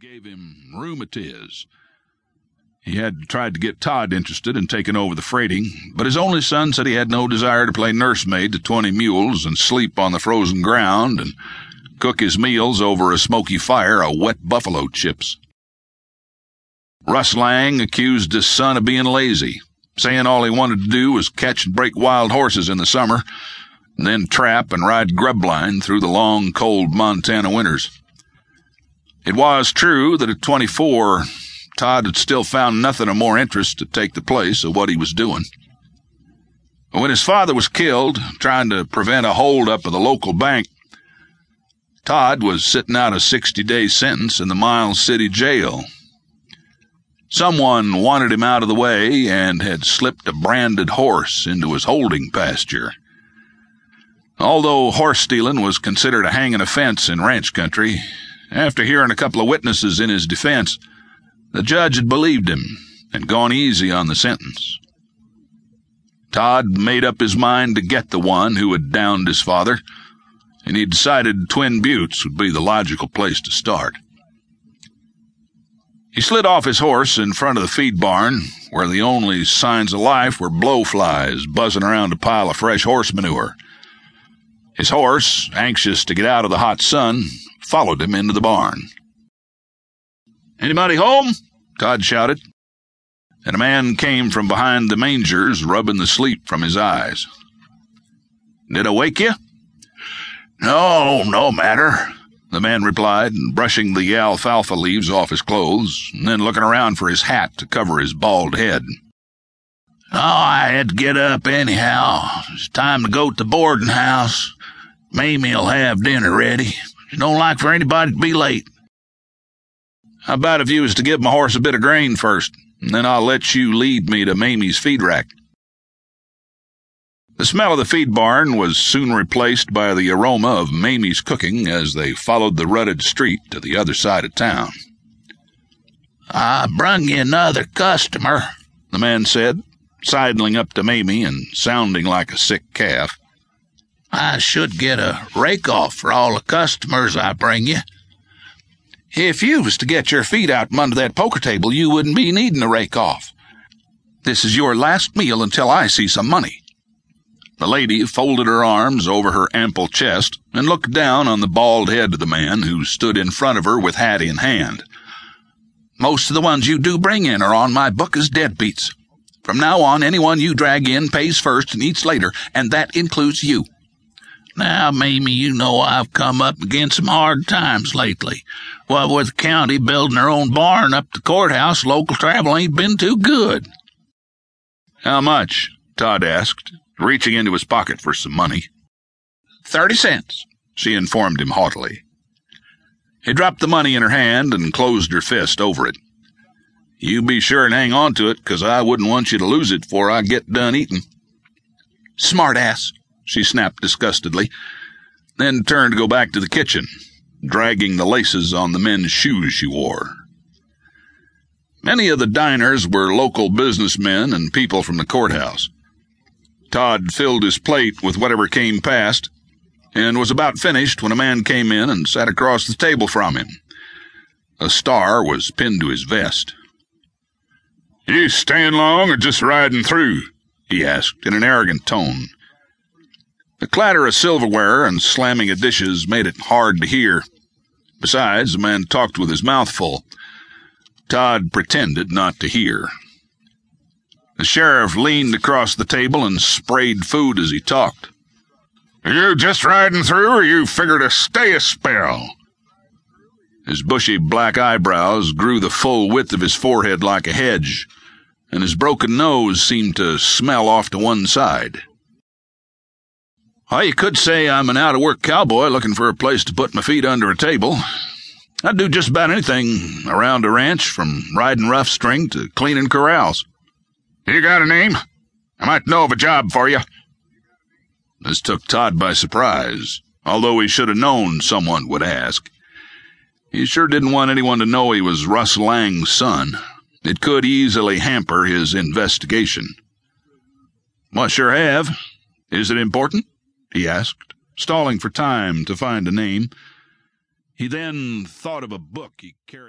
gave him rheumatiz. He had tried to get Todd interested in taking over the freighting, but his only son said he had no desire to play nursemaid to twenty mules and sleep on the frozen ground and cook his meals over a smoky fire of wet buffalo chips. Russ Lang accused his son of being lazy, saying all he wanted to do was catch and break wild horses in the summer, and then trap and ride grubline through the long, cold Montana winters. It was true that at 24, Todd had still found nothing of more interest to take the place of what he was doing. When his father was killed, trying to prevent a holdup of the local bank, Todd was sitting out a 60 day sentence in the Miles City jail. Someone wanted him out of the way and had slipped a branded horse into his holding pasture. Although horse stealing was considered a hanging offense in ranch country, after hearing a couple of witnesses in his defense, the judge had believed him and gone easy on the sentence. Todd made up his mind to get the one who had downed his father, and he decided Twin Buttes would be the logical place to start. He slid off his horse in front of the feed barn, where the only signs of life were blowflies buzzing around a pile of fresh horse manure. His horse, anxious to get out of the hot sun, followed him into the barn. Anybody home? Todd shouted. And a man came from behind the mangers, rubbing the sleep from his eyes. Did I wake you? No, no matter, the man replied, brushing the alfalfa leaves off his clothes, and then looking around for his hat to cover his bald head. Oh, I had to get up anyhow. It's time to go to the boarding house. Mamie'll have dinner ready. She don't like for anybody to be late. How about if you was to give my horse a bit of grain first, and then I'll let you lead me to Mamie's feed rack? The smell of the feed barn was soon replaced by the aroma of Mamie's cooking as they followed the rutted street to the other side of town. I brung you another customer, the man said, sidling up to Mamie and sounding like a sick calf. I should get a rake off for all the customers I bring you. If you was to get your feet out from under that poker table, you wouldn't be needing a rake off. This is your last meal until I see some money. The lady folded her arms over her ample chest and looked down on the bald head of the man who stood in front of her with hat in hand. Most of the ones you do bring in are on my book as deadbeats. From now on, anyone you drag in pays first and eats later, and that includes you. Now, Mamie, you know I've come up against some hard times lately. What with the county building their own barn up the courthouse, local travel ain't been too good. How much? Todd asked, reaching into his pocket for some money. Thirty cents, she informed him haughtily. He dropped the money in her hand and closed her fist over it. You be sure and hang on to it, 'cause I wouldn't want you to lose it before I get done eating. Smart ass she snapped disgustedly, then turned to go back to the kitchen, dragging the laces on the men's shoes she wore. Many of the diners were local businessmen and people from the courthouse. Todd filled his plate with whatever came past and was about finished when a man came in and sat across the table from him. A star was pinned to his vest. You staying long or just riding through? he asked in an arrogant tone. The clatter of silverware and slamming of dishes made it hard to hear. Besides, the man talked with his mouth full. Todd pretended not to hear. The sheriff leaned across the table and sprayed food as he talked. Are you just riding through, or you figure to stay a spell? His bushy black eyebrows grew the full width of his forehead like a hedge, and his broken nose seemed to smell off to one side. Well, you could say I'm an out of work cowboy looking for a place to put my feet under a table. I'd do just about anything around a ranch, from riding rough string to cleaning corrals. You got a name? I might know of a job for you. This took Todd by surprise, although he should have known someone would ask. He sure didn't want anyone to know he was Russ Lang's son. It could easily hamper his investigation. Well, sure have. Is it important? He asked, stalling for time to find a name. He then thought of a book he carried.